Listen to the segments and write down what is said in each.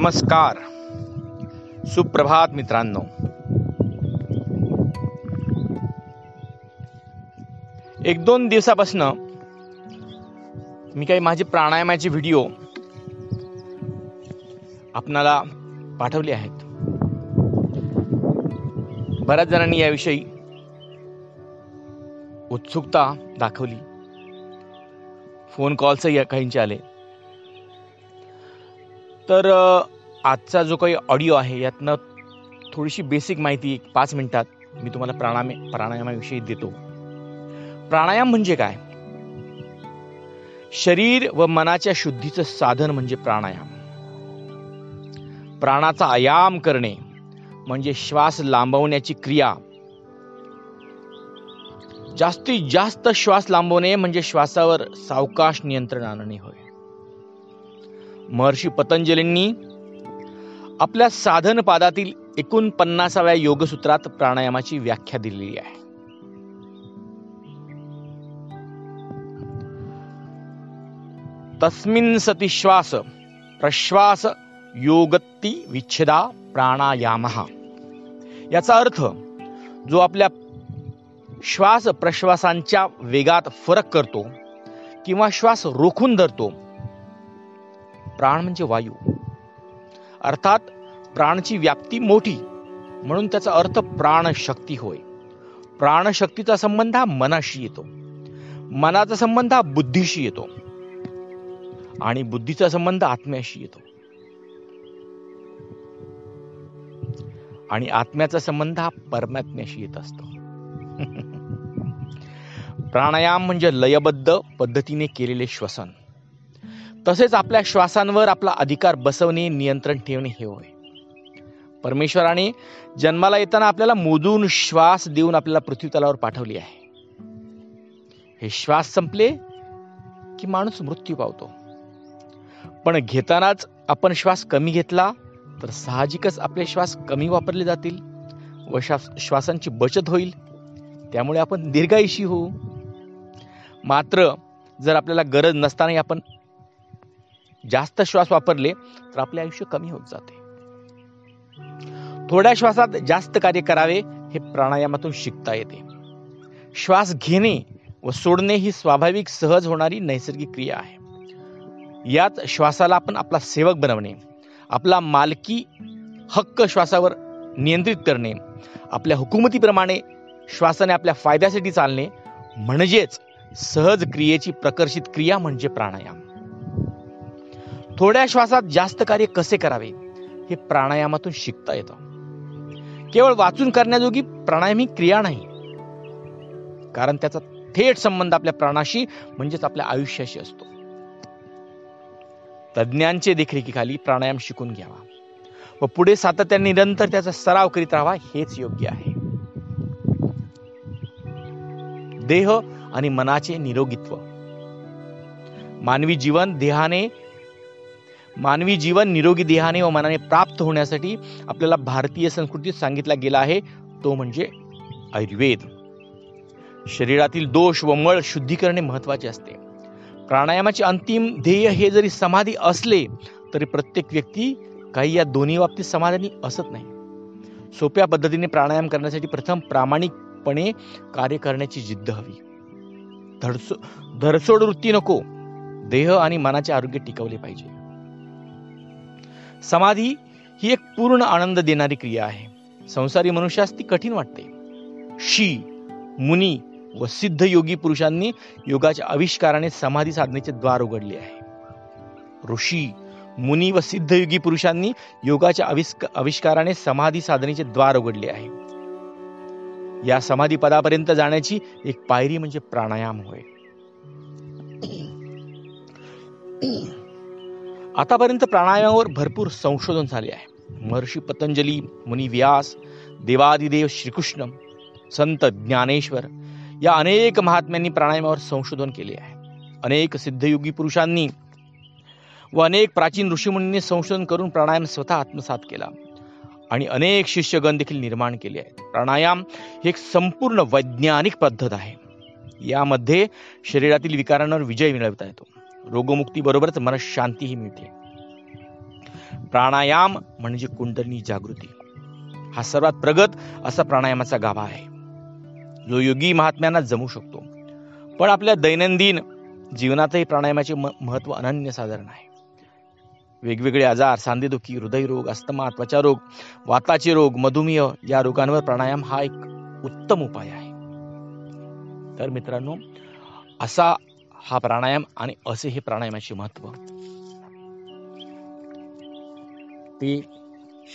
नमस्कार. सुप्रभात मित्रांनो. एक दोन दिवसापासून मी काही माझे प्राणायामाचे व्हिडिओ आपणाला पाठवले आहेत. बऱ्याच जणांनी याविषयी उत्सुकता दाखवली. फोन कॉल्सही काहींचे आले. तर आजचा जो काही ऑडिओ आहे यातनं थोडीशी बेसिक माहिती पाच मिनिटात मी तुम्हाला प्राणायाम प्राणायामाविषयी देतो. प्राणायाम म्हणजे काय? शरीर व मनाच्या शुद्धीचं साधन म्हणजे प्राणायाम. प्राणाचा आयाम करणे म्हणजे श्वास लांबवण्याची क्रिया. जास्तीत जास्त श्वास लांबवणे म्हणजे श्वासावर सावकाश नियंत्रण आणणे होय. महर्षी पतंजलींनी आपल्या साधन पादातील एकोणपन्नासाव्या योगसूत्रात प्राणायामाची व्याख्या दिलेली आहे. तस्मिन सती श्वास प्रश्वास योगत्ती विच्छेदा प्राणायाम. याचा अर्थ जो आपल्या श्वास प्रश्वासांच्या वेगात फरक करतो किंवा श्वास रोखून धरतो प्राण म्हणजे वायू. अर्थात प्राणची व्याप्ती मोठी म्हणून त्याचा अर्थ प्राणशक्ती होय. प्राणशक्तीचा संबंध हा मनाशी येतो. मनाचा संबंध हा बुद्धीशी येतो. आणि बुद्धीचा संबंध आत्म्याशी येतो. आणि आत्म्याचा संबंध हा परमात्म्याशी येत असतो. प्राणायाम म्हणजे लयबद्ध पद्धतीने केलेले श्वसन. तसेच आपल्या श्वासांवर आपला अधिकार बसवणे नियंत्रण ठेवणे हे होय. परमेश्वराने जन्माला येताना आपल्याला मोजून श्वास देऊन आपल्याला पृथ्वी तलावर पाठवली आहे. हे श्वास संपले की माणूस मृत्यू पावतो. पण घेतानाच आपण श्वास कमी घेतला तर साहजिकच आपले श्वास कमी वापरले जातील व श्वास श्वासांची बचत होईल. त्यामुळे आपण दीर्घायुषी होऊ. मात्र जर आपल्याला गरज नसतानाही आपण जास्त श्वास वापरले तर आपले आयुष्य कमी होत जाते. थोड्या श्वासात जास्त कार्य करावे हे प्राणायामातून शिकता येते. श्वास घेणे व सोडणे ही स्वाभाविक सहज होणारी नैसर्गिक क्रिया आहे. यात श्वासाला आपण आपला सेवक बनवणे आपला मालकी हक्क श्वासावर नियंत्रित करणे आपल्या हुकुमतीप्रमाणे श्वासाने आपल्या फायद्यासाठी चालणे म्हणजेच सहज क्रियेची प्रकर्षित क्रिया म्हणजे प्राणायाम. थोड्या श्वासात जास्त कार्य कसे करावे हे प्राणायामातून शिकता येतं. केवळ वाचून करण्याजोगी प्राणायाम ही क्रिया नाही. कारण त्याचा थेट संबंध आपल्या प्राणाशी म्हणजेच आपल्या आयुष्याशी असतो. तज्ज्ञांचे देखरेखीखाली प्राणायाम शिकून घ्यावा व पुढे सातत्याने निरंतर त्याचा सराव करीत राहावा हेच योग्य आहे. देह आणि मनाचे निरोगीत्व. मानवी जीवन देहाने मानवी जीवन निरोगी देहाने व मनाने प्राप्त होण्यासाठी आपल्याला भारतीय संस्कृतीत सांगितला गेला आहे तो म्हणजे आयुर्वेद. शरीरातील दोष व मळ शुद्धी करणे महत्त्वाचे असते. प्राणायामाचे अंतिम ध्येय हे जरी समाधी असले तरी प्रत्येक व्यक्ती काही या दोन्ही बाबतीत समाधानी असत नाही. सोप्या पद्धतीने प्राणायाम करण्यासाठी प्रथम प्रामाणिकपणे कार्य करण्याची जिद्द हवी. धडसो धरसोड वृत्ती नको. देह आणि मनाचे आरोग्य टिकवले पाहिजे. समाधी ही एक पूर्ण आनंद देणारी क्रिया आहे. संसारी मनुष्यास ती कठीण वाटते. शी मुनी व सिद्ध योगी पुरुषांनी योगाच्या आविष्काराने समाधी साधनेचे द्वार उघडले आहे. ऋषी मुनी व सिद्धयोगी पुरुषांनी योगाच्या आविष्क आविष्काराने समाधी साधनेचे द्वार उघडले आहे. या समाधी पदापर्यंत जाण्याची एक पायरी म्हणजे प्राणायाम होय. आतापर्यंत प्राणायामावर भरपूर संशोधन झाले आहे. महर्षी पतंजली मुनी व्यास देवादिदेव श्रीकृष्ण संत ज्ञानेश्वर या अनेक महात्म्यांनी प्राणायामावर संशोधन केले आहे. अनेक सिद्धयोगी पुरुषांनी व अनेक प्राचीन ऋषीमुनींनी संशोधन करून प्राणायाम स्वतः आत्मसात केला आणि अनेक शिष्यगण देखील निर्माण केले आहेत. प्राणायाम ही एक संपूर्ण वैज्ञानिक पद्धत आहे. यामध्ये शरीरातील विकारांवर विजय मिळवता येतो. रोगमुक्ती बरोबरच मनशांतीही मिळते. प्राणायाम म्हणजे कुंडलिनी जागृती. हा सर्वात प्रगत असा प्राणायामाचा गाभा आहे. जो योगी महात्म्यांना जमू शकतो. पण आपल्या दैनंदिन जीवनातही प्राणायामाचे महत्त्व महत्त्व अनन्यसाधारण आहे. वेगवेगळे आजार सांधेदुखी हृदयरोग अस्थमा त्वचारोग वाताचे रोग मधुमेह या रोगांवर प्राणायाम हा एक उत्तम उपाय आहे. तर मित्रांनो असा हा प्राणायाम आणि असे हे प्राणायामाचे महत्त्व ते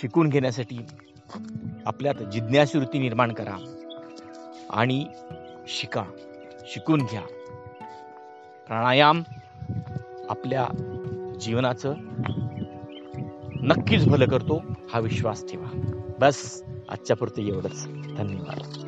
शिकून घेण्यासाठी आपल्यात जिज्ञासी वृत्ती निर्माण करा आणि शिका शिकून घ्या. प्राणायाम आपल्या जीवनाचं नक्कीच भलं करतो हा विश्वास ठेवा. बस आजच्या पुरते एवढंच. धन्यवाद.